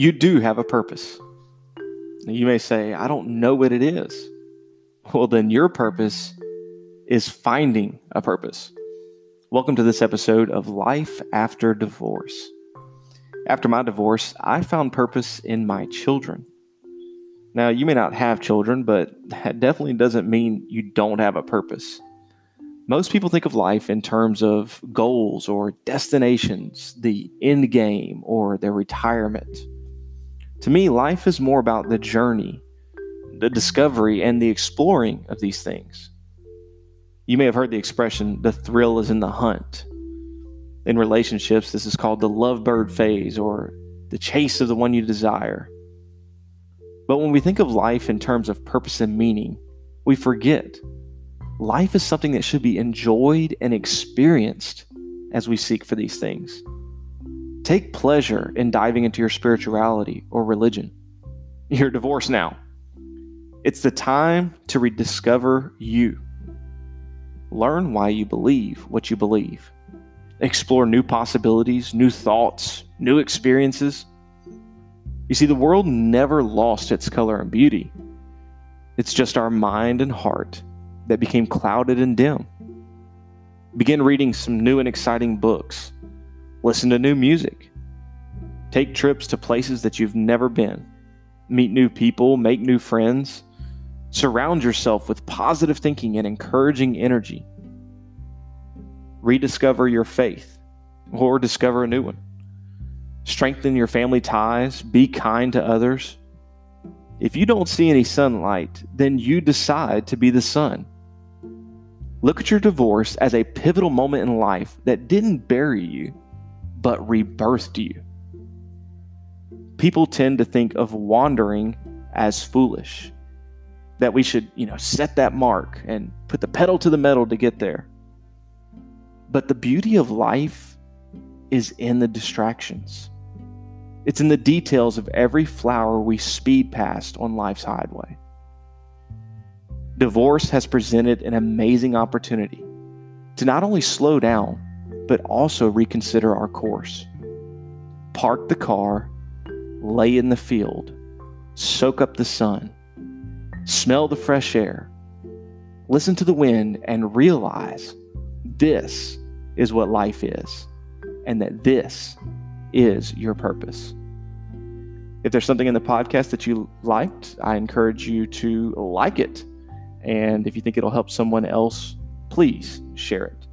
You do have a purpose. You may say, I don't know what it is. Well, then your purpose is finding a purpose. Welcome to this episode of Life After Divorce. After my divorce, I found purpose in my children. Now, you may not have children, but that definitely doesn't mean you don't have a purpose. Most people think of life in terms of goals or destinations, the end game, or their retirement. To me, life is more about the journey, the discovery, and the exploring of these things. You may have heard the expression, the thrill is in the hunt. In relationships, this is called the lovebird phase or the chase of the one you desire. But when we think of life in terms of purpose and meaning, we forget life is something that should be enjoyed and experienced as we seek for these things. Take pleasure in diving into your spirituality or religion. You're divorced now. It's the time to rediscover you. Learn why you believe what you believe. Explore new possibilities, new thoughts, new experiences. You see, the world never lost its color and beauty. It's just our mind and heart that became clouded and dim. Begin reading some new and exciting books. Listen to new music. Take trips to places that you've never been. Meet new people, make new friends. Surround yourself with positive thinking and encouraging energy. Rediscover your faith or discover a new one. Strengthen your family ties. Be kind to others. If you don't see any sunlight, then you decide to be the sun. Look at your divorce as a pivotal moment in life that didn't bury you, but rebirthed you. People tend to think of wandering as foolish, that we should, you know, set that mark and put the pedal to the metal to get there. But the beauty of life is in the distractions. It's in the details of every flower we speed past on life's highway. Divorce has presented an amazing opportunity to not only slow down, but also reconsider our course. Park the car, lay in the field, soak up the sun, smell the fresh air, listen to the wind, and realize this is what life is, and that this is your purpose. If there's something in the podcast that you liked, I encourage you to like it and if you think it'll help someone else, please share it.